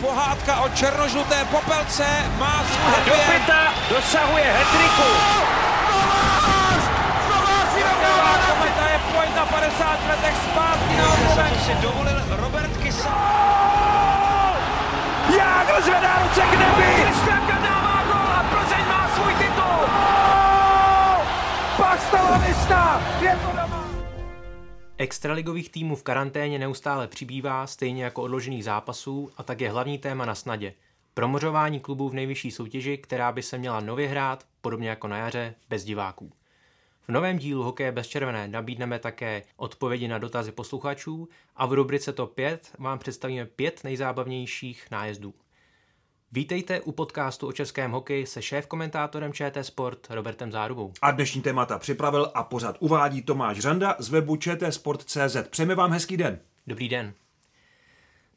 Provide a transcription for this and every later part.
pohádka o černožluté popelce má svůj Do pěta dosahuje hetriku. Kometa je pojď na 50 letech zpátky na obloven. si dovolil Robert Kysa. Jágr zvedá ruce k nebi! Kristianka dává gol a Plzeň má svůj titul. Vista! Je to! Extraligových týmů v karanténě neustále přibývá, stejně jako odložených zápasů, a tak je hlavní téma na snadě. Promořování klubů v nejvyšší soutěži, která by se měla nově hrát, podobně jako na jaře, bez diváků. V novém dílu Hokeje bez červené nabídneme také odpovědi na dotazy posluchačů a v rubrice TOP 5 vám představíme pět nejzábavnějších nájezdů. Vítejte u podcastu o českém hokeji se šéf-komentátorem ČT Sport Robertem Zárubou. A dnešní témata připravil a pořád uvádí Tomáš Řanda z webu čtsport.cz. Přejeme vám hezký den. Dobrý den.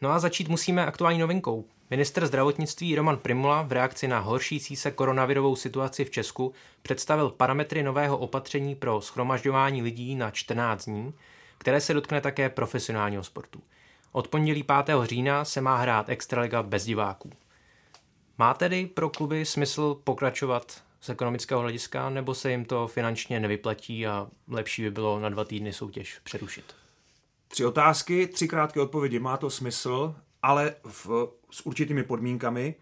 No a začít musíme aktuální novinkou. Minister zdravotnictví Roman Primula v reakci na horšící se koronavirovou situaci v Česku představil parametry nového opatření pro schromažďování lidí na 14 dní, které se dotkne také profesionálního sportu. Od pondělí 5. října se má hrát Extraliga bez diváků. Má tedy pro kluby smysl pokračovat z ekonomického hlediska, nebo se jim to finančně nevyplatí a lepší by bylo na dva týdny soutěž přerušit? Tři otázky, tři krátké odpovědi. Má to smysl, ale v, s určitými podmínkami.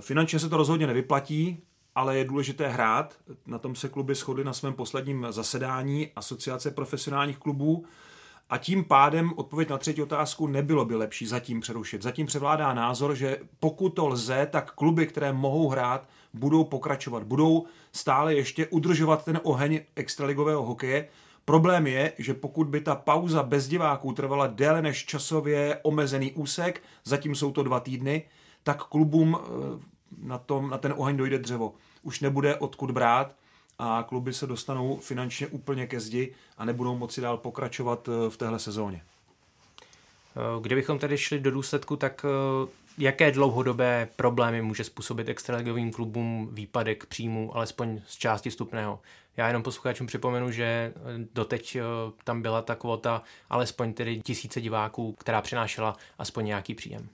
Finančně se to rozhodně nevyplatí, ale je důležité hrát. Na tom se kluby shodly na svém posledním zasedání Asociace profesionálních klubů. A tím pádem odpověď na třetí otázku nebylo by lepší zatím přerušit. Zatím převládá názor, že pokud to lze, tak kluby, které mohou hrát, budou pokračovat. Budou stále ještě udržovat ten oheň extraligového hokeje. Problém je, že pokud by ta pauza bez diváků trvala déle než časově omezený úsek, zatím jsou to dva týdny, tak klubům eh, na, tom, na ten oheň dojde dřevo. Už nebude odkud brát a kluby se dostanou finančně úplně ke zdi a nebudou moci dál pokračovat eh, v téhle sezóně. Eh, Kdybychom tedy šli do důsledku, tak eh, jaké dlouhodobé problémy může způsobit extraligovým klubům výpadek příjmů, alespoň z části stupného? Já jenom posluchačům připomenu, že doteď tam byla ta kvota alespoň tedy tisíce diváků, která přinášela aspoň nějaký příjem.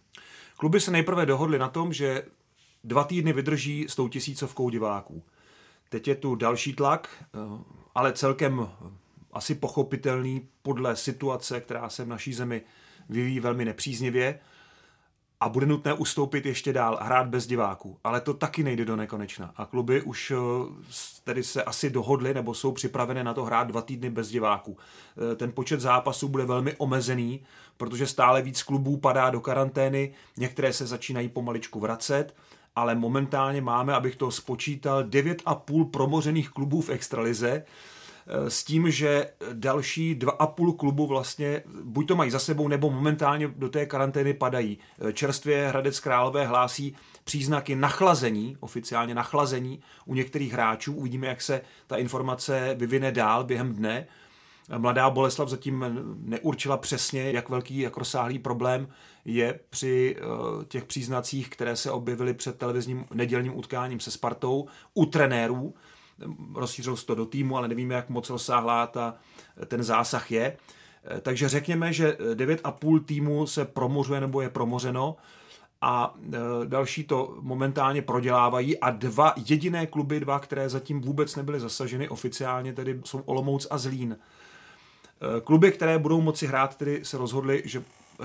Kluby se nejprve dohodly na tom, že dva týdny vydrží s tou tisícovkou diváků. Teď je tu další tlak, eh, ale celkem asi pochopitelný podle situace, která se v naší zemi vyvíjí velmi nepříznivě a bude nutné ustoupit ještě dál, hrát bez diváků. Ale to taky nejde do nekonečna. A kluby už eh, tedy se asi dohodly nebo jsou připravené na to hrát dva týdny bez diváků. Eh, Ten počet zápasů bude velmi omezený, protože stále víc klubů padá do karantény, některé se začínají pomaličku vracet, ale momentálně máme, abych to spočítal, 9,5 promořených klubů v extralize, eh, s tím, že další dva a půl klubu vlastně buď to mají za sebou, nebo momentálně do té karantény padají. Eh, Čerstvě Hradec Králové hlásí příznaky nachlazení, oficiálně nachlazení u některých hráčů. Uvidíme, jak se ta informace vyvine dál během dne. Mladá Boleslav zatím neurčila přesně, jak velký, jak rozsáhlý problém je při eh, těch příznacích, které se objevily před televizním nedělním utkáním se Spartou u trenérů. Rozšířilo se to do týmu, ale nevíme, jak moc rozsáhlá ta, ten zásah je. Eh, Takže řekněme, že 9,5 týmu se promořuje nebo je promořeno a e, další to momentálně prodělávají a dva jediné kluby, dva, které zatím vůbec nebyly zasaženy oficiálně, tedy jsou Olomouc a Zlín. Kluby, které budou moci hrát, tedy se rozhodly, že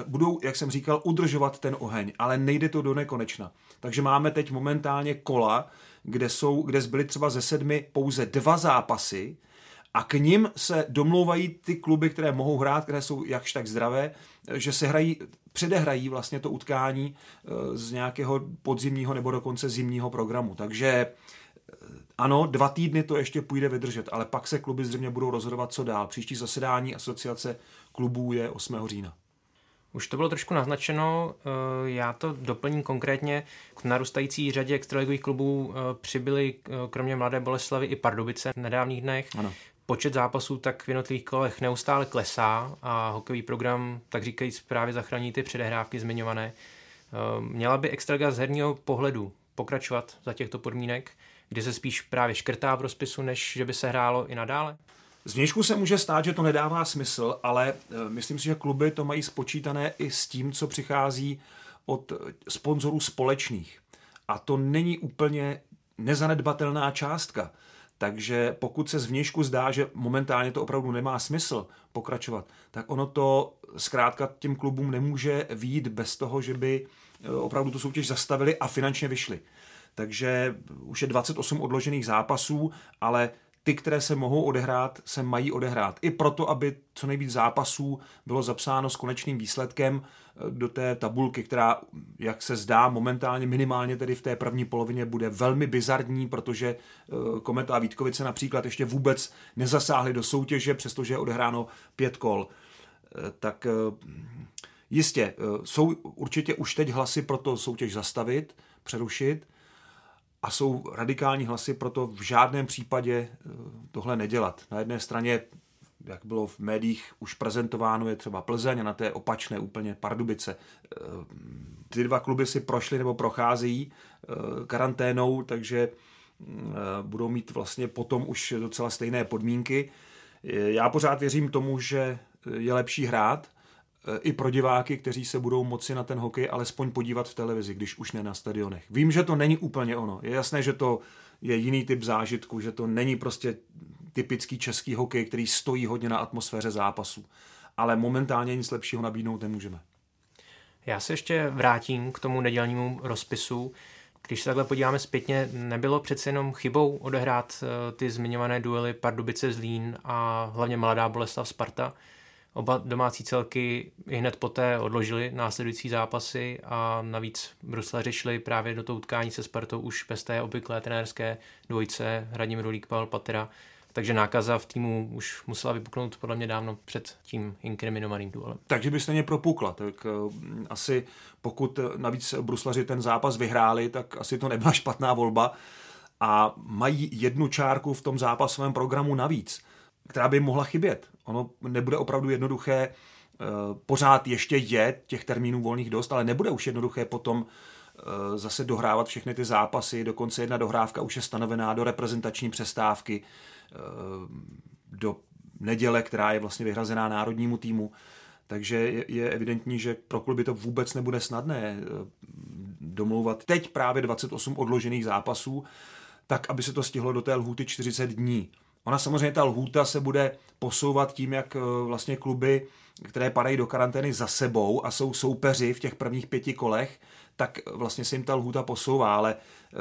budou, jak jsem říkal, udržovat ten oheň, ale nejde to do nekonečna. Takže máme teď momentálně kola, kde, jsou, kde zbyly třeba ze sedmi pouze dva zápasy a k nim se domlouvají ty kluby, které mohou hrát, které jsou jakž tak zdravé, že se hrají, předehrají vlastně to utkání eh, z nějakého podzimního nebo dokonce zimního programu. Takže eh, ano, dva týdny to ještě půjde vydržet, ale pak se kluby zřejmě budou rozhodovat, co dál. Příští zasedání asociace klubů je 8. října. Už to bylo trošku naznačeno, eh, já to doplním konkrétně. K narůstající řadě extraligových klubů eh, přibyly eh, kromě Mladé Boleslavy i Pardubice v nedávných dnech. Ano. Počet zápasů tak v jednotlivých kolech neustále klesá a hokejový program, tak říkajíc, právě zachrání ty předehrávky zmiňované. Měla by Extraliga z herního pohledu pokračovat za těchto podmínek, kdy se spíš právě škrtá v rozpisu, než že by se hrálo i nadále? Zvnějšku se může stát, že to nedává smysl, ale eh, myslím si, že kluby to mají spočítané i s tím, co přichází od sponzorů společných. A to není úplně nezanedbatelná částka. Takže pokud se zvnějšku zdá, že momentálně to opravdu nemá smysl pokračovat, tak ono to zkrátka těm klubům nemůže výjít bez toho, že by eh, opravdu tu soutěž zastavili a finančně vyšli. Takže už je 28 odložených zápasů, ale ty, které se mohou odehrát, se mají odehrát. I proto, aby co nejvíc zápasů bylo zapsáno s konečným výsledkem eh, do té tabulky, která, jak se zdá, momentálně minimálně tedy v té první polovině bude velmi bizarní, protože eh, Kometa a Vítkovice například ještě vůbec nezasáhly do soutěže, přestože je odehráno pět kol. Eh, tak jistě, jsou určitě už teď hlasy pro to soutěž zastavit, přerušit, a jsou radikální hlasy pro to v žádném případě eh, tohle nedělat. Na jedné straně, jak bylo v médiích už prezentováno, je třeba Plzeň a na té opačné úplně Pardubice. Eh, ty dva kluby si prošly nebo procházejí eh, karanténou, takže budou mít vlastně potom už docela stejné podmínky. Já pořád věřím tomu, že je lepší hrát, i pro diváky, kteří se budou moci na ten hokej alespoň podívat v televizi, když už ne na stadionech. Vím, že to není úplně ono. Je jasné, že to je jiný typ zážitku, že to není prostě typický český hokej, který stojí hodně na atmosféře zápasu. Ale momentálně nic lepšího nabídnout nemůžeme. Já se ještě vrátím k tomu nedělnímu rozpisu. Když se takhle podíváme zpětně, nebylo přece jenom chybou odehrát eh, ty zmiňované duely Pardubice Zlín a hlavně Mladá Boleslav Sparta, Oba domácí celky i hned poté odložili následující zápasy a navíc Bruslaři šli právě do toho utkání se Spartou už bez té obvyklé trenérské dvojce Hradím Rulík, Pavel Patera. Takže nákaza v týmu už musela vypuknout podle mě dávno před tím inkriminovaným duelem. Takže by stejně propukla. Tak uh, asi pokud navíc Bruslaři ten zápas vyhráli, tak asi to nebyla špatná volba. A mají jednu čárku v tom zápasovém programu navíc která by mohla chybět. Ono nebude opravdu jednoduché, eh, pořád ještě je těch termínů volných dost, ale nebude už jednoduché potom eh, zase dohrávat všechny ty zápasy, dokonce jedna dohrávka už je stanovená do reprezentační přestávky, eh, do neděle, která je vlastně vyhrazená národnímu týmu. Takže je, evidentní, že pro kluby to vůbec nebude snadné domlouvat teď právě 28 odložených zápasů, tak, aby se to stihlo do té lhuty 40 dní. Ona samozřejmě ta lhůta se bude posouvat tím, jak eh, vlastně kluby, které padají do karantény za sebou a jsou soupeři v těch prvních pěti kolech, tak vlastně se jim ta lhůta posouvá, ale eh,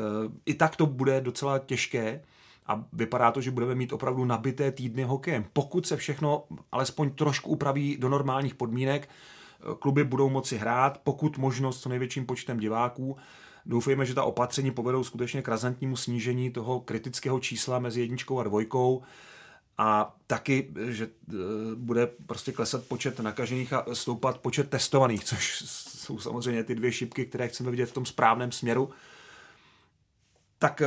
i tak to bude docela těžké a vypadá to, že budeme mít opravdu nabité týdny hokejem. Pokud se všechno alespoň trošku upraví do normálních podmínek, eh, kluby budou moci hrát, pokud možnost co největším počtem diváků, Doufejme, že ta opatření povedou skutečně k razantnímu snížení toho kritického čísla mezi jedničkou a dvojkou a taky, že e, bude prostě klesat počet nakažených a stoupat počet testovaných, což jsou samozřejmě ty dvě šipky, které chceme vidět v tom správném směru. Tak e,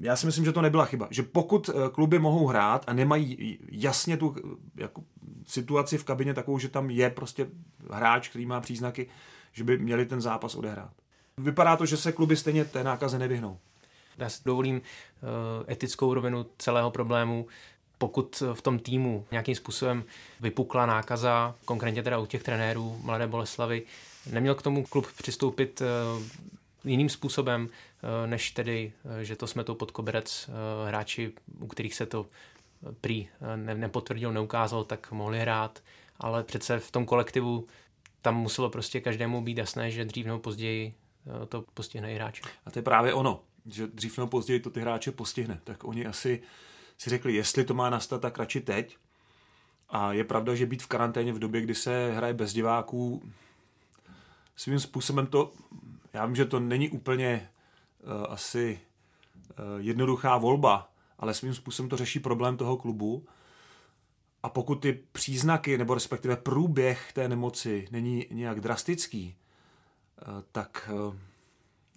já si myslím, že to nebyla chyba. Že pokud e, kluby mohou hrát a nemají jasně tu jako, situaci v kabině takovou, že tam je prostě hráč, který má příznaky, že by měli ten zápas odehrát vypadá to, že se kluby stejně té nákaze nevyhnou. Já si dovolím uh, etickou rovinu celého problému. Pokud v tom týmu nějakým způsobem vypukla nákaza, konkrétně teda u těch trenérů Mladé Boleslavy, neměl k tomu klub přistoupit uh, jiným způsobem, uh, než tedy, že to jsme to pod koberec hráči, u kterých se to prý ne, nepotvrdil, neukázal, tak mohli hrát, ale přece v tom kolektivu tam muselo prostě každému být jasné, že dřív nebo později Eh, to postihne i hráče. A to je právě ono, že dřív nebo později to ty hráče postihne. Tak oni asi si řekli, jestli to má nastat, tak radši teď. A je pravda, že být v karanténě v době, kdy se hraje bez diváků, svým způsobem to, já vím, že to není úplně uh, asi uh, jednoduchá volba, ale svým způsobem to řeší problém toho klubu. A pokud ty příznaky, nebo respektive průběh té nemoci není nějak drastický, Eh, tak eh,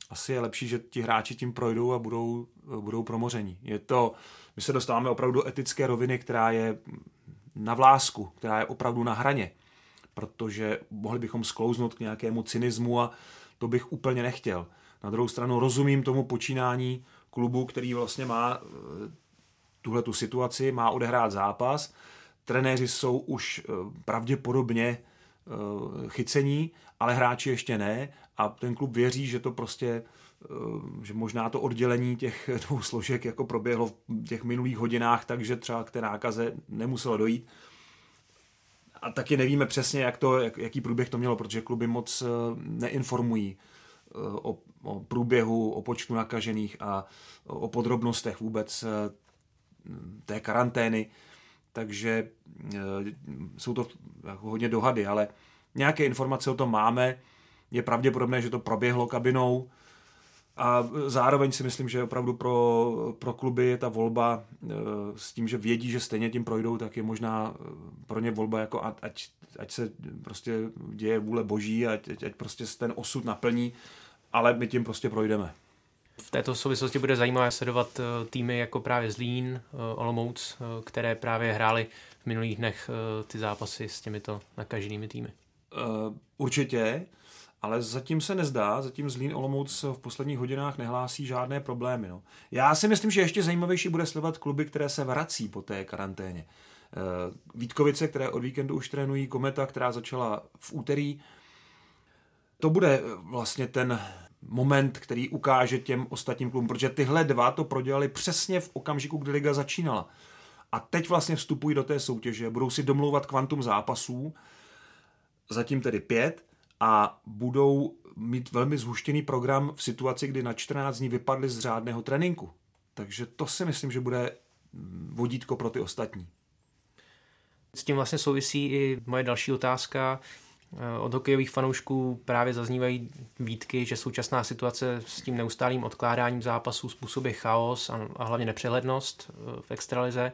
asi je lepší, že ti hráči tím projdou a budou, eh, budou promoření. Je to, my se dostáváme opravdu do etické roviny, která je na vlásku, která je opravdu na hraně, protože mohli bychom sklouznout k nějakému cynismu a to bych úplně nechtěl. Na druhou stranu rozumím tomu počínání klubu, který vlastně má tuhle tu situaci, má odehrát zápas. Trenéři jsou už pravděpodobně chycení ale hráči ještě ne a ten klub věří, že to prostě že možná to oddělení těch dvou složek jako proběhlo v těch minulých hodinách, takže třeba k té nákaze nemuselo dojít. A taky nevíme přesně, jak to, jak, jaký průběh to mělo, protože kluby moc neinformují o, o průběhu, o počtu nakažených a o podrobnostech vůbec eh, té karantény. Takže eh, jsou to jako hodně dohady, ale nějaké informace o tom máme. Je pravděpodobné, že to proběhlo kabinou, a zároveň si myslím, že opravdu pro, pro kluby je ta volba e, s tím, že vědí, že stejně tím projdou, tak je možná pro ně volba jako ať, ať se prostě děje vůle boží, ať, ať, prostě ten osud naplní ale my tím prostě projdeme. V této souvislosti bude zajímavé sledovat eh, týmy jako právě Zlín, Olomouc, které právě hrály v minulých dnech ty zápasy s těmito nakaženými týmy. Určitě, ale zatím se nezdá, zatím Zlín Olomouc v posledních hodinách nehlásí žádné problémy. No. Já si myslím, že ještě zajímavější bude sledovat kluby, které se vrací po té karanténě. Vítkovice, které od víkendu už trénují, Kometa, která začala v úterý, to bude vlastně ten moment, který ukáže těm ostatním klubům, protože tyhle dva to prodělali přesně v okamžiku, kdy liga začínala. A teď vlastně vstupují do té soutěže, budou si domlouvat kvantum zápasů, zatím tedy pět, a budou mít velmi zhuštěný program v situaci, kdy na 14 dní vypadli z řádného tréninku. Takže to si myslím, že bude vodítko pro ty ostatní. S tím vlastně souvisí i moje další otázka. Eh, od hokejových fanoušků právě zaznívají výtky, že současná situace s tím neustálým odkládáním zápasů způsobí chaos a hlavně nepřehlednost eh, v extralize.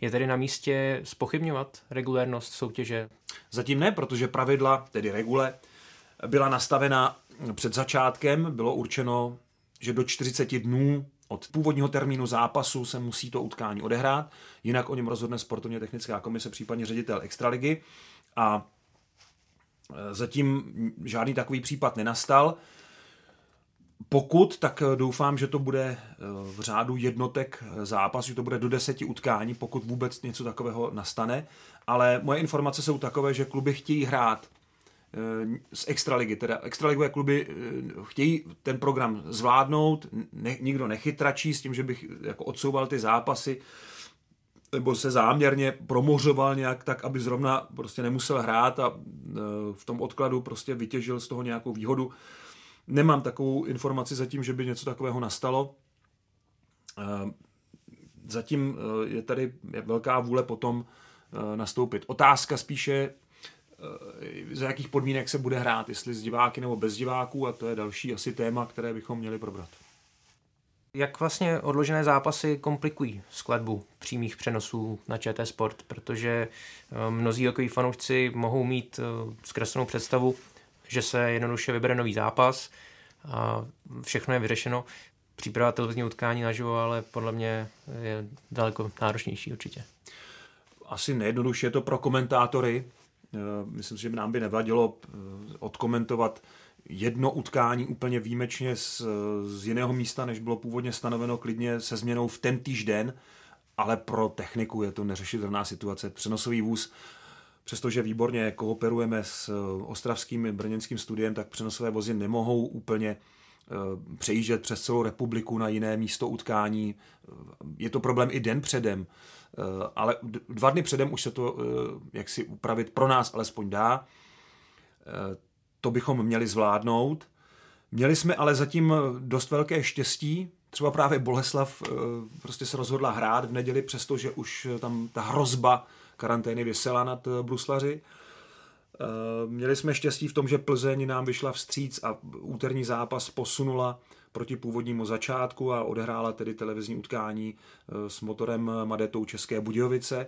Je tedy na místě spochybňovat regulérnost soutěže? Zatím ne, protože pravidla, tedy regule, byla nastavena před začátkem, bylo určeno, že do 40 dnů od původního termínu zápasu se musí to utkání odehrát, jinak o něm rozhodne sportovně technická komise, případně ředitel extraligy. A Zatím žádný takový případ nenastal. Pokud, tak doufám, že to bude eh, v řádu jednotek zápas, že to bude do deseti utkání, pokud vůbec něco takového nastane. Ale moje informace jsou takové, že kluby chtějí hrát eh, z extraligy, teda extraligové kluby eh, chtějí ten program zvládnout, ne, nikdo nechytračí s tím, že bych jako odsouval ty zápasy, nebo se záměrně promořoval nějak tak, aby zrovna prostě nemusel hrát a v tom odkladu prostě vytěžil z toho nějakou výhodu. Nemám takovou informaci zatím, že by něco takového nastalo. E, zatím e, je tady velká vůle potom nastoupit. Otázka spíše, za jakých podmínek se bude hrát, jestli s diváky nebo bez diváků a to je další asi téma, které bychom měli probrat. Jak vlastně odložené zápasy komplikují skladbu přímých přenosů na ČT Sport, protože eh, mnozí hokejoví fanoušci mohou mít eh, zkreslenou představu, že se jednoduše vybere nový zápas a všechno je vyřešeno. Příprava televizní utkání naživo, ale podle mě je daleko náročnější určitě. Asi nejjednodušší je to pro komentátory. Eh, myslím si, že nám by nevadilo odkomentovat jedno utkání úplně výjimečně z, z jiného místa, než bylo původně stanoveno, klidně se změnou v ten týž den, ale pro techniku je to neřešitelná situace. Přenosový vůz, přestože výborně kooperujeme s ostravským brněnským studiem, tak přenosové vozy nemohou úplně eh, přejíždět přes celou republiku na jiné místo utkání. Je to problém i den předem, eh, ale dva dny předem už se to eh, jak si upravit pro nás alespoň dá to bychom měli zvládnout. Měli jsme ale zatím dost velké štěstí, třeba právě Boleslav eh, prostě se rozhodla hrát v neděli, přestože už tam ta hrozba karantény vysela nad eh, Bruslaři. Eh, měli jsme štěstí v tom, že Plzeň nám vyšla vstříc a úterní zápas posunula proti původnímu začátku a odehrála tedy televizní utkání s motorem Madetou České Budějovice.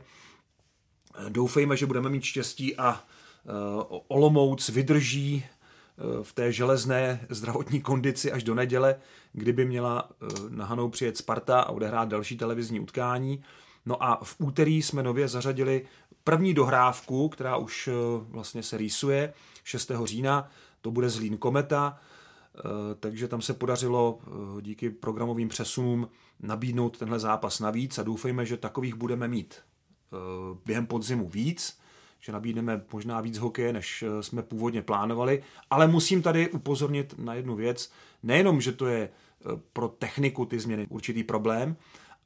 Doufejme, že budeme mít štěstí a Eh, Olomouc vydrží eh, v té železné zdravotní kondici až do neděle, kdyby měla eh, na Hanou přijet Sparta a odehrát další televizní utkání. No a v úterý jsme nově zařadili první dohrávku, která už vlastně se rýsuje 6. října, to bude Zlín Kometa, takže tam se podařilo díky programovým přesunům nabídnout tenhle zápas navíc a doufejme, že takových budeme mít během podzimu víc že nabídneme možná víc hokeje, než eh, jsme původně plánovali, ale musím tady upozornit na jednu věc. Nejenom, že to je eh, pro techniku ty změny určitý problém,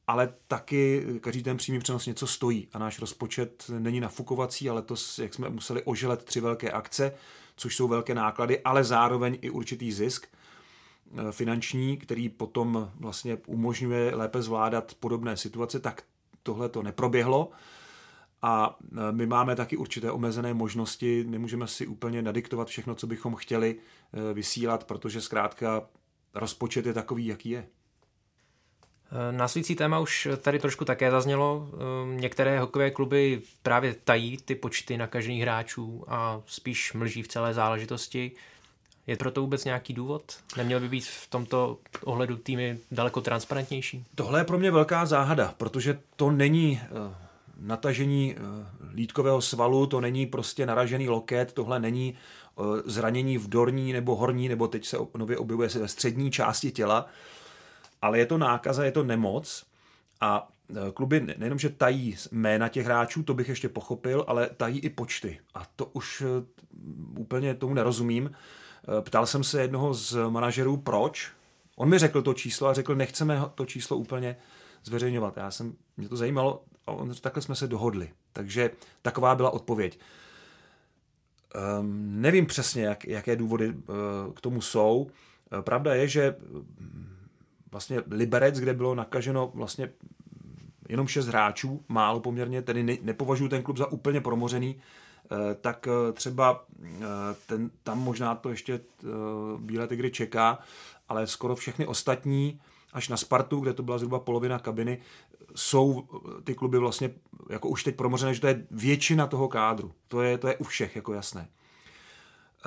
ale taky každý ten přímý přenos něco stojí a náš rozpočet není nafukovací, ale to, jak jsme museli oželet tři velké akce, což jsou velké náklady, ale zároveň i určitý zisk eh, finanční, který potom vlastně umožňuje lépe zvládat podobné situace, tak tohle to neproběhlo. A eh, my máme taky určité omezené možnosti, nemůžeme si úplně nadiktovat všechno, co bychom chtěli eh, vysílat, protože zkrátka rozpočet je takový, jaký je. Následující téma už tady trošku také zaznělo. Některé hokejové kluby právě tají ty počty nakažených hráčů a spíš mlží v celé záležitosti. Je pro to vůbec nějaký důvod? Neměl by být v tomto ohledu týmy daleko transparentnější? Tohle je pro mě velká záhada, protože to není uh, natažení lítkového svalu, to není prostě naražený loket, tohle není zranění v dorní nebo horní, nebo teď se nově objevuje ve střední části těla ale je to nákaza, je to nemoc a e, kluby nejenom, že tají jména těch hráčů, to bych ještě pochopil, ale tají i počty. A to už e, úplně tomu nerozumím. E, ptal jsem se jednoho z manažerů, proč. On mi řekl to číslo a řekl, nechceme to číslo úplně zveřejňovat. Já jsem, mě to zajímalo a on, takhle jsme se dohodli. Takže taková byla odpověď. Um, nevím přesně, jak, jaké důvody uh, k tomu jsou. Pravda je, že vlastně Liberec, kde bylo nakaženo vlastně jenom šest hráčů, málo poměrně, tedy ne, nepovažuji ten klub za úplně promořený, eh, tak eh, třeba eh, ten, tam možná to ještě Bílé tygry čeká, ale skoro všechny ostatní, až na Spartu, kde to byla zhruba polovina kabiny, jsou ty kluby vlastně jako už teď promořené, že to je většina toho kádru. To je, to je u všech jako jasné.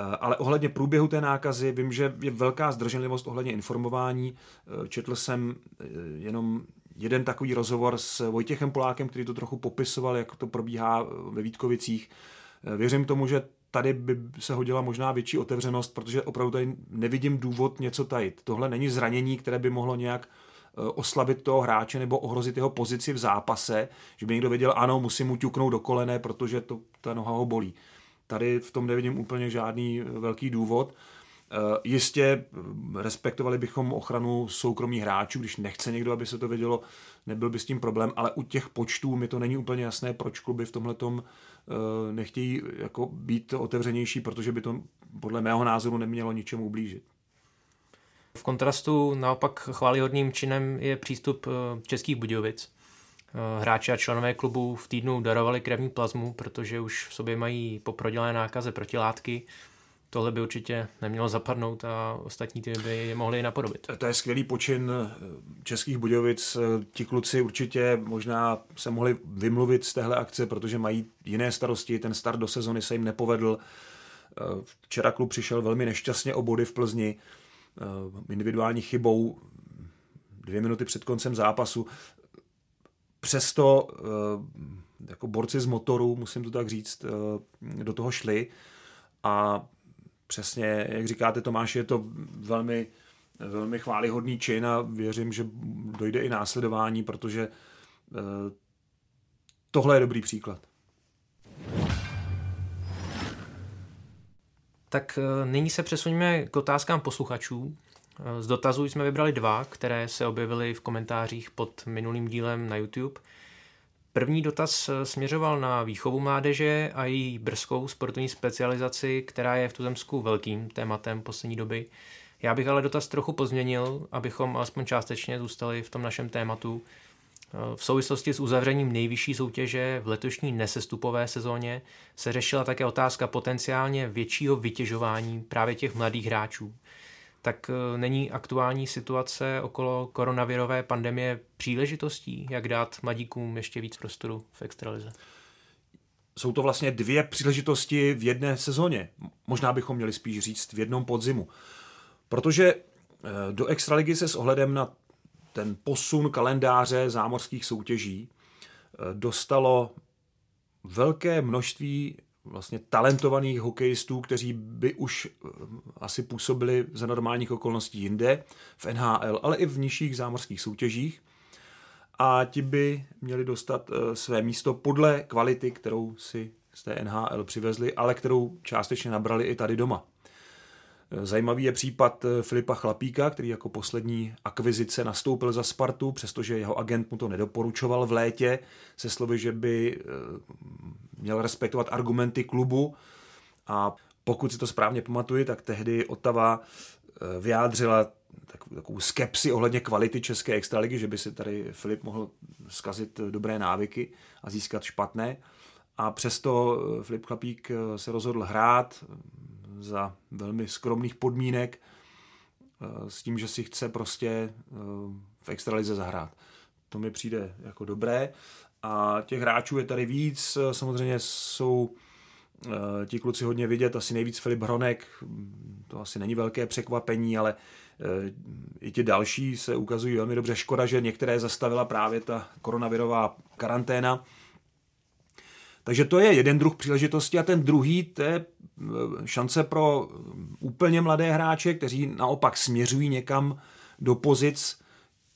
Eh, ale ohledně průběhu té nákazy vím, že je velká zdrženlivost ohledně informování. Eh, četl jsem eh, jenom jeden takový rozhovor s Vojtěchem Polákem, který to trochu popisoval, jak to probíhá ve Vítkovicích. Věřím tomu, že tady by se hodila možná větší otevřenost, protože opravdu tady nevidím důvod něco tajit. Tohle není zranění, které by mohlo nějak oslabit toho hráče nebo ohrozit jeho pozici v zápase, že by někdo věděl, ano, musím mu ťuknout do kolene, protože to, ta noha ho bolí. Tady v tom nevidím úplně žádný velký důvod. Eh, jistě eh, respektovali bychom ochranu soukromých hráčů, když nechce někdo, aby se to vědělo, nebyl by s tím problém, ale u těch počtů mi to není úplně jasné, proč kluby v tomhle eh, nechtějí jako být otevřenější, protože by to podle mého názoru nemělo ničemu ublížit. V kontrastu naopak chválihodným činem je přístup českých Budějovic. Eh, hráči a členové klubu v týdnu darovali krevní plazmu, protože už v sobě mají po prodělé nákaze protilátky. Tohle by určitě nemělo zapadnout a ostatní týmy by je mohli napodobit. To je skvělý počin eh, českých Budějovic. Eh, ti kluci určitě možná se mohli vymluvit z téhle akce, protože mají jiné starosti. Ten start do sezony se jim nepovedl. Včera klub přišel velmi nešťastně o body v Plzni individuální chybou dvě minuty před koncem zápasu přesto eh, jako borci z motoru, musím to tak říct, eh, do toho šli a přesně, jak říkáte Tomáš, je to velmi, velmi chválihodný čin a věřím, že dojde i následování, protože eh, tohle je dobrý příklad. Tak nyní se přesuneme k otázkám posluchačů. Z dotazů jsme vybrali dva, které se objevily v komentářích pod minulým dílem na YouTube. První dotaz směřoval na výchovu mládeže a její brzkou sportovní specializaci, která je v Tuzemsku velkým tématem poslední doby. Já bych ale dotaz trochu pozměnil, abychom alespoň částečně zůstali v tom našem tématu. V souvislosti s uzavřením nejvyšší soutěže v letošní nesestupové sezóně se řešila také otázka potenciálně většího vytěžování právě těch mladých hráčů tak eh, není aktuální situace okolo koronavirové pandemie příležitostí, jak dát mladíkům ještě víc prostoru v extralize? Jsou to vlastně dvě příležitosti v jedné sezóně. Možná bychom měli spíš říct v jednom podzimu. Protože eh, do extraligy se s ohledem na ten posun kalendáře zámořských soutěží eh, dostalo velké množství vlastně talentovaných hokejistů, kteří by už eh, asi působili za normálních okolností jinde, v NHL, ale i v nižších zámořských soutěžích. A ti by měli dostat eh, své místo podle kvality, kterou si z té NHL přivezli, ale kterou částečně nabrali i tady doma. Zajímavý je případ Filipa Chlapíka, který jako poslední akvizice nastoupil za Spartu, přestože jeho agent mu to nedoporučoval v létě, se slovy, že by měl respektovat argumenty klubu a pokud si to správně pamatuju, tak tehdy Otava vyjádřila takovou skepsi ohledně kvality české extraligy, že by si tady Filip mohl zkazit dobré návyky a získat špatné. A přesto eh, Filip Chlapík eh, se rozhodl hrát eh, za velmi skromných podmínek s tím, že si chce prostě v extralize zahrát. To mi přijde jako dobré. A těch hráčů je tady víc. Samozřejmě jsou ti kluci hodně vidět, asi nejvíc Filip Hronek, to asi není velké překvapení, ale i ti další se ukazují velmi dobře. Škoda, že některé zastavila právě ta koronavirová karanténa. Takže to je jeden druh příležitosti a ten druhý, to je eh, šance pro úplně mladé hráče, kteří naopak směřují někam do pozic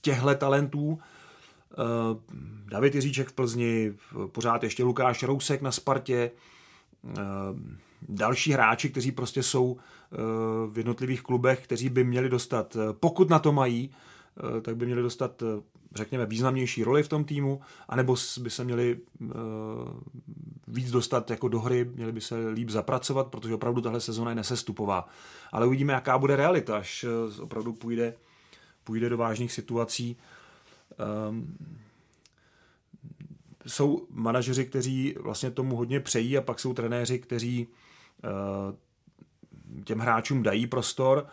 těchto talentů. Eh, David Jiříček v Plzni, pořád ještě Lukáš Rousek na Spartě, eh, další hráči, kteří prostě jsou v jednotlivých klubech, kteří by měli dostat, pokud na to mají, tak by měli dostat řekněme, významnější roli v tom týmu, anebo by se měli víc dostat jako do hry, měli by se líp zapracovat, protože opravdu tahle sezóna je nesestupová. Ale uvidíme, jaká bude realita, až opravdu půjde, půjde do vážných situací. Um, jsou manažeři, kteří vlastně tomu hodně přejí a pak jsou trenéři, kteří uh, těm hráčům dají prostor.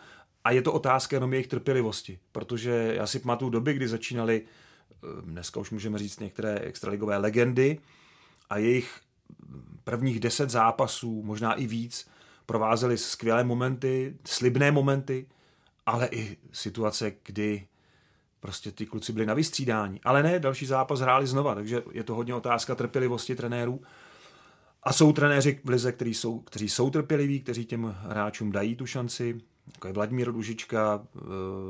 A je to otázka jenom jejich trpělivosti, protože já si pamatuju doby, kdy začínali, eh, dneska už můžeme říct některé extraligové legendy a jejich prvních deset zápasů, možná i víc, provázely skvělé momenty, slibné momenty, ale i situace, kdy prostě ty kluci byli na vystřídání. Ale ne, další zápas hráli znova, takže je to hodně otázka trpělivosti trenérů. A jsou trenéři v lize, kteří jsou, kteří jsou trpěliví, kteří těm hráčům dají tu šanci, jako je Vladimír Dužička, eh,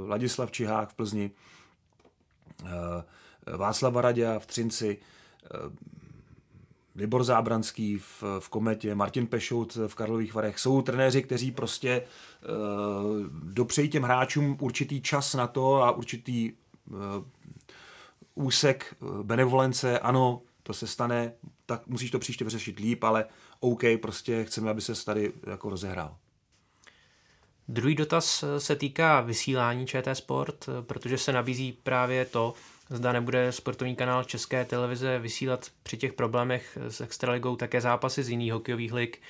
Ladislav Čihák v Plzni, eh, Václav Varadě v Třinci, eh, Libor Zábranský v, v Kometě, Martin Pešout v Karlových Varech. Jsou trenéři, kteří prostě uh, dopřejí těm hráčům určitý čas na to a určitý uh, úsek benevolence. Ano, to se stane, tak musíš to příště vyřešit líp, ale OK, prostě chceme, aby se tady jako rozehrál. Druhý dotaz se týká vysílání ČT Sport, protože se nabízí právě to, zda nebude sportovní kanál České televize vysílat při těch problémech s Extraligou také zápasy z jiných hokejových lig.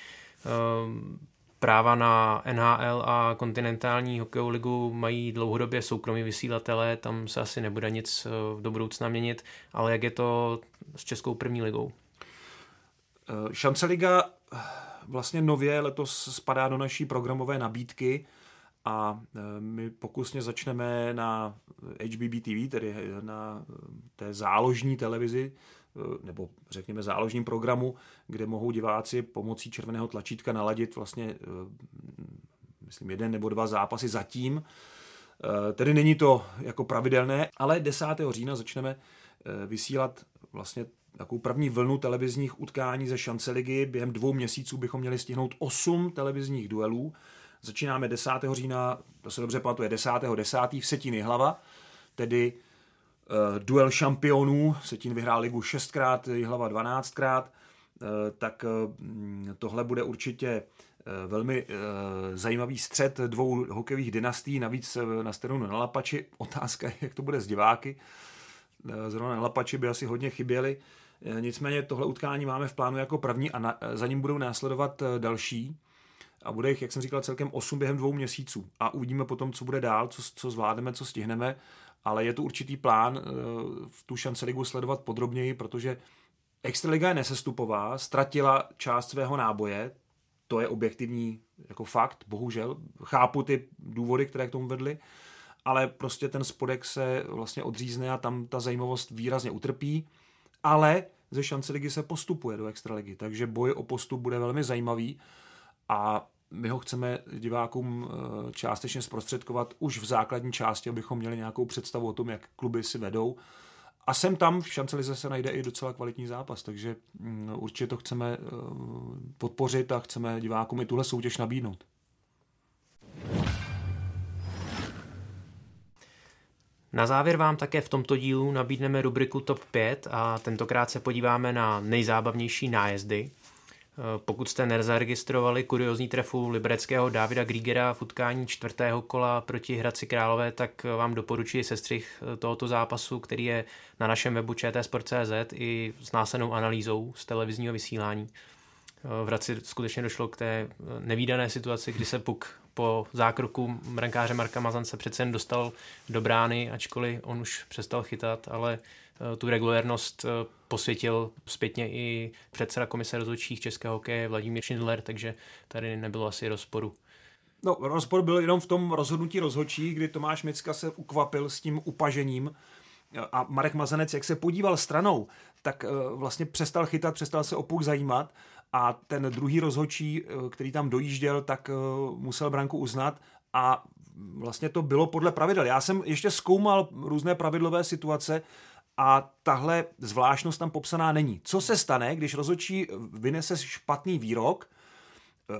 Ehm, práva na NHL a kontinentální hokejovou ligu mají dlouhodobě soukromí vysílatele, tam se asi nebude nic eh, do budoucna měnit, ale jak je to s Českou první ligou? Eh, Šance liga vlastně nově letos spadá do naší programové nabídky a e, my pokusně začneme na HBB TV, tedy na té záložní televizi, e, nebo řekněme záložním programu, kde mohou diváci pomocí červeného tlačítka naladit vlastně, e, myslím, jeden nebo dva zápasy zatím. Tedy není to jako pravidelné, ale 10. října začneme vysílat vlastně takovou první vlnu televizních utkání ze šance ligy. Během dvou měsíců bychom měli stihnout osm televizních duelů. Začínáme 10. října, to se dobře pamatuje, 10. 10. v Setiny hlava, tedy uh, duel šampionů. Setin vyhrál ligu 6krát, Jihlava 12krát. Uh, tak uh, tohle bude určitě velmi uh, zajímavý střed dvou hokejových dynastí, navíc na stranu na Lapači. Otázka je, jak to bude s diváky. Zrovna na Lapači by asi hodně chyběli. Eh, nicméně tohle utkání máme v plánu jako první a na, eh, za ním budou následovat eh, další. A bude jich, jak jsem říkal, celkem 8 během dvou měsíců. A uvidíme potom, co bude dál, co, co zvládneme, co stihneme. Ale je tu určitý plán v tu šance ligu sledovat podrobněji, protože Extraliga je nesestupová, ztratila část svého náboje, to je objektivní jako fakt, bohužel. Chápu ty důvody, které k tomu vedly, ale prostě ten spodek se vlastně odřízne a tam ta zajímavost výrazně utrpí ale ze šance ligy se postupuje do extraligy, takže boj o postup bude velmi zajímavý a my ho chceme divákům eh, částečně zprostředkovat už v základní části, abychom měli nějakou představu o tom, jak kluby si vedou a sem tam v šancelize se najde i docela kvalitní zápas, takže mm, určitě to chceme uh, podpořit a chceme divákům i tuhle soutěž nabídnout. Na závěr vám také v tomto dílu nabídneme rubriku Top 5 a tentokrát se podíváme na nejzábavnější nájezdy. Eh, pokud jste nezaregistrovali kuriozní trefu libereckého Davida Griegera v utkání čtvrtého kola proti Hradci Králové, tak vám doporučuji sestřih eh, tohoto zápasu, který je na našem webu čtsport.cz i s následnou analýzou z televizního vysílání. Eh, v Hradci skutečně došlo k té nevýdané situaci, kdy se puk po zákroku brankáře Marka Mazance přece jen dostal do brány, ačkoliv on už přestal chytat, ale Eh, tu regulérnost eh, posvětil zpětně i předseda komise rozhodčích českého hokeje Vladimír Schindler, takže tady nebylo asi rozporu. No, rozpor byl jenom v tom rozhodnutí rozhodčí, kdy Tomáš Micka se ukvapil s tím upažením a Marek Mazanec, jak se podíval stranou, tak eh, vlastně přestal chytat, přestal se o puk zajímat a ten druhý rozhodčí, který tam dojížděl, tak musel branku uznat a vlastně to bylo podle pravidel. Já jsem ještě zkoumal různé pravidlové situace a tahle zvláštnost tam popsaná není. Co se stane, když rozhodčí vynese špatný výrok,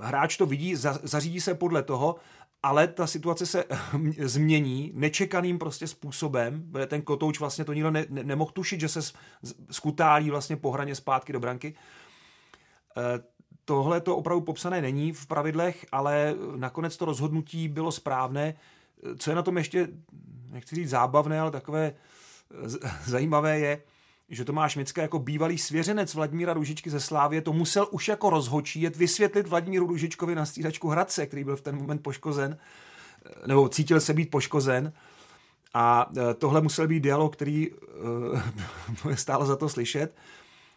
hráč to vidí, zařídí se podle toho, ale ta situace se změní nečekaným prostě způsobem, ten kotouč vlastně to nikdo ne, ne, nemohl tušit, že se skutálí vlastně po hraně zpátky do branky. E, tohle to opravdu popsané není v pravidlech, ale nakonec to rozhodnutí bylo správné. Co je na tom ještě, nechci říct zábavné, ale takové zajímavé je, že Tomáš Micka jako bývalý svěřenec Vladimíra Ružičky ze Slávě to musel už jako rozhočí jet vysvětlit Vladimíru Ružičkovi na střídačku Hradce, který byl v ten moment poškozen, nebo cítil se být poškozen. A e, tohle musel být dialog, který uh, stále za to slyšet.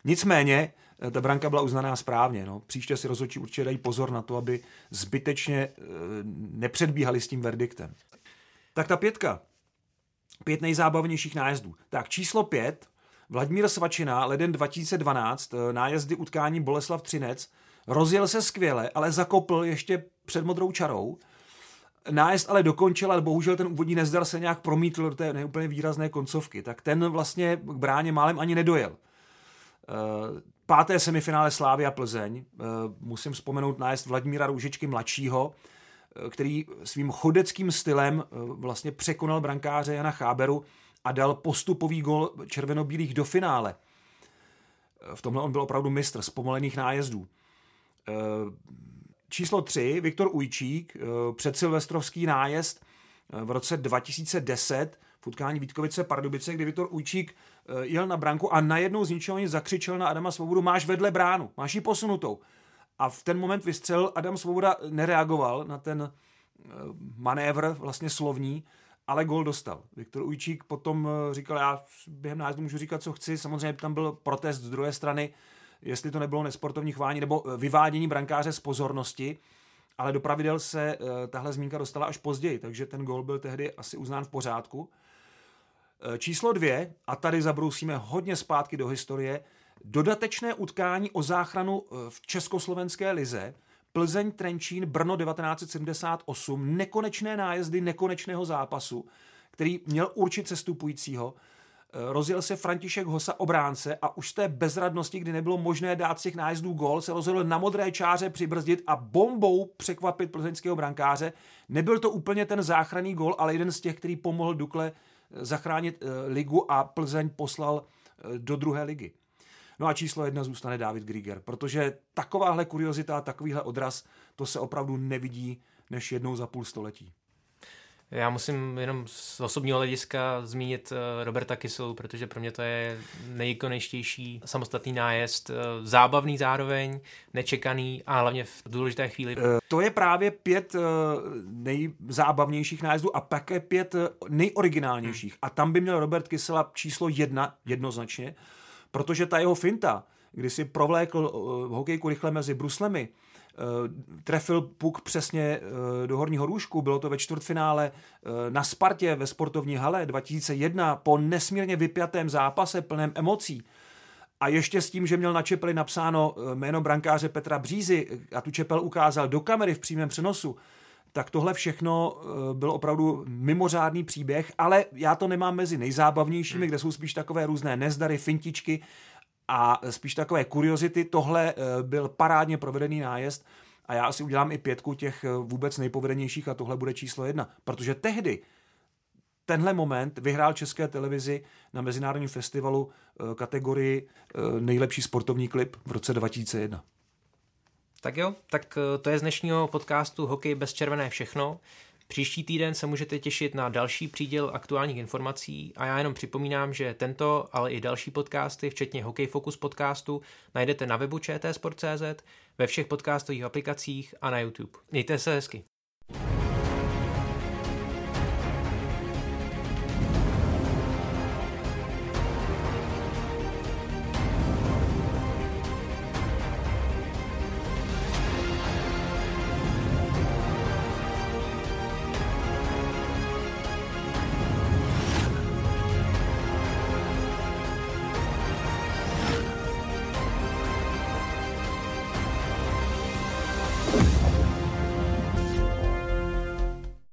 Nicméně, ta branka byla uznaná správně. No. Příště si rozhodčí určitě dají pozor na to, aby zbytečně nepředbíhali s tím verdiktem. Tak ta pětka pět nejzábavnějších nájezdů. Tak číslo pět, Vladimír Svačina, leden 2012, eh, nájezdy utkání Boleslav Třinec, rozjel se skvěle, ale zakopl ještě před modrou čarou. Nájezd ale dokončil, ale bohužel ten úvodní nezdar se nějak promítl do té neúplně výrazné koncovky, tak ten vlastně k bráně málem ani nedojel. Eh, páté semifinále Slávy a Plzeň, eh, musím vzpomenout nájezd Vladimíra Růžičky mladšího, který svým chodeckým stylem eh, vlastně překonal brankáře Jana Cháberu a dal postupový gol červenobílých do finále. Eh, v tomhle on byl opravdu mistr zpomalených nájezdů. Eh, číslo 3, Viktor Ujčík, předsilvestrovský nájezd v roce 2010 v utkání Vítkovice Pardubice, kdy Viktor Ujčík jel na branku a najednou z ničeho nic zakřičel na Adama Svobodu, máš vedle bránu, máš ji posunutou. A v ten moment vystřelil, Adam Svoboda nereagoval na ten eh, manévr vlastně slovní, ale gol dostal. Viktor Ujčík potom eh, říkal, já během nájezdu můžu říkat, co chci, samozřejmě tam byl protest z druhé strany, jestli to nebylo nesportovní chování nebo eh, vyvádění brankáře z pozornosti, ale do pravidel se tahle zmínka dostala až později, takže ten gol byl tehdy asi uznán v pořádku. Číslo dvě, a tady zabrousíme hodně zpátky do historie, Dodatečné utkání o záchranu eh, v československé lize, Plzeň, Trenčín, Brno 1978, nekonečné nájezdy nekonečného zápasu, který měl určit cestupujícího. Eh, rozjel se František Hosa obránce a už z té bezradnosti, kdy nebylo možné dát z těch nájezdů gol, se rozhodl na modré čáře přibrzdit a bombou překvapit plzeňského brankáře. Nebyl to úplně ten záchranný gol, ale jeden z těch, který pomohl Dukle eh, zachránit ligu a Plzeň poslal do druhé ligy. No a číslo jedna zůstane David Grieger, protože takováhle kuriozita, takovýhle odraz, to se opravdu nevidí než jednou za půl století. Já musím jenom z osobního hlediska zmínit eh, Roberta Kyselu, protože pro mě to je nejkonejštější samostatný nájezd, eh, zábavný zároveň, nečekaný a hlavně v důležité chvíli. Eh, to je právě pět nejzábavnějších nájezdů a také pět nejoriginálnějších. Hmm. A tam by měl Robert Kysela číslo jedna jednoznačně protože ta jeho finta, kdy si provlékl uh, hokejku rychle mezi bruslemi, uh, trefil puk přesně uh, do horního růžku, bylo to ve čtvrtfinále na Spartě ve sportovní hale 2001 po nesmírně vypjatém zápase plném emocí, a ještě s tím, že měl na čepeli napsáno jméno brankáře Petra Břízy a tu čepel ukázal do kamery v přímém přenosu, tak tohle všechno eh, byl opravdu mimořádný příběh, ale já to nemám mezi nejzábavnějšími, hmm. kde jsou spíš takové různé nezdary, fintičky a spíš takové kuriozity. Tohle eh, byl parádně provedený nájezd a já asi udělám i pětku těch eh, vůbec nejpovedenějších a tohle bude číslo jedna, protože tehdy tenhle moment vyhrál České televizi na Mezinárodním festivalu kategorii nejlepší sportovní klip v roce 2001. Tak jo, tak eh, to je z dnešního podcastu Hokej bez červené všechno. Příští týden se můžete těšit na další příděl aktuálních informací a já jenom připomínám, že tento, ale i další podcasty, včetně Hokej Focus podcastu, najdete na webu čtsport.cz, ve všech podcastových aplikacích a na YouTube. Mějte se hezky.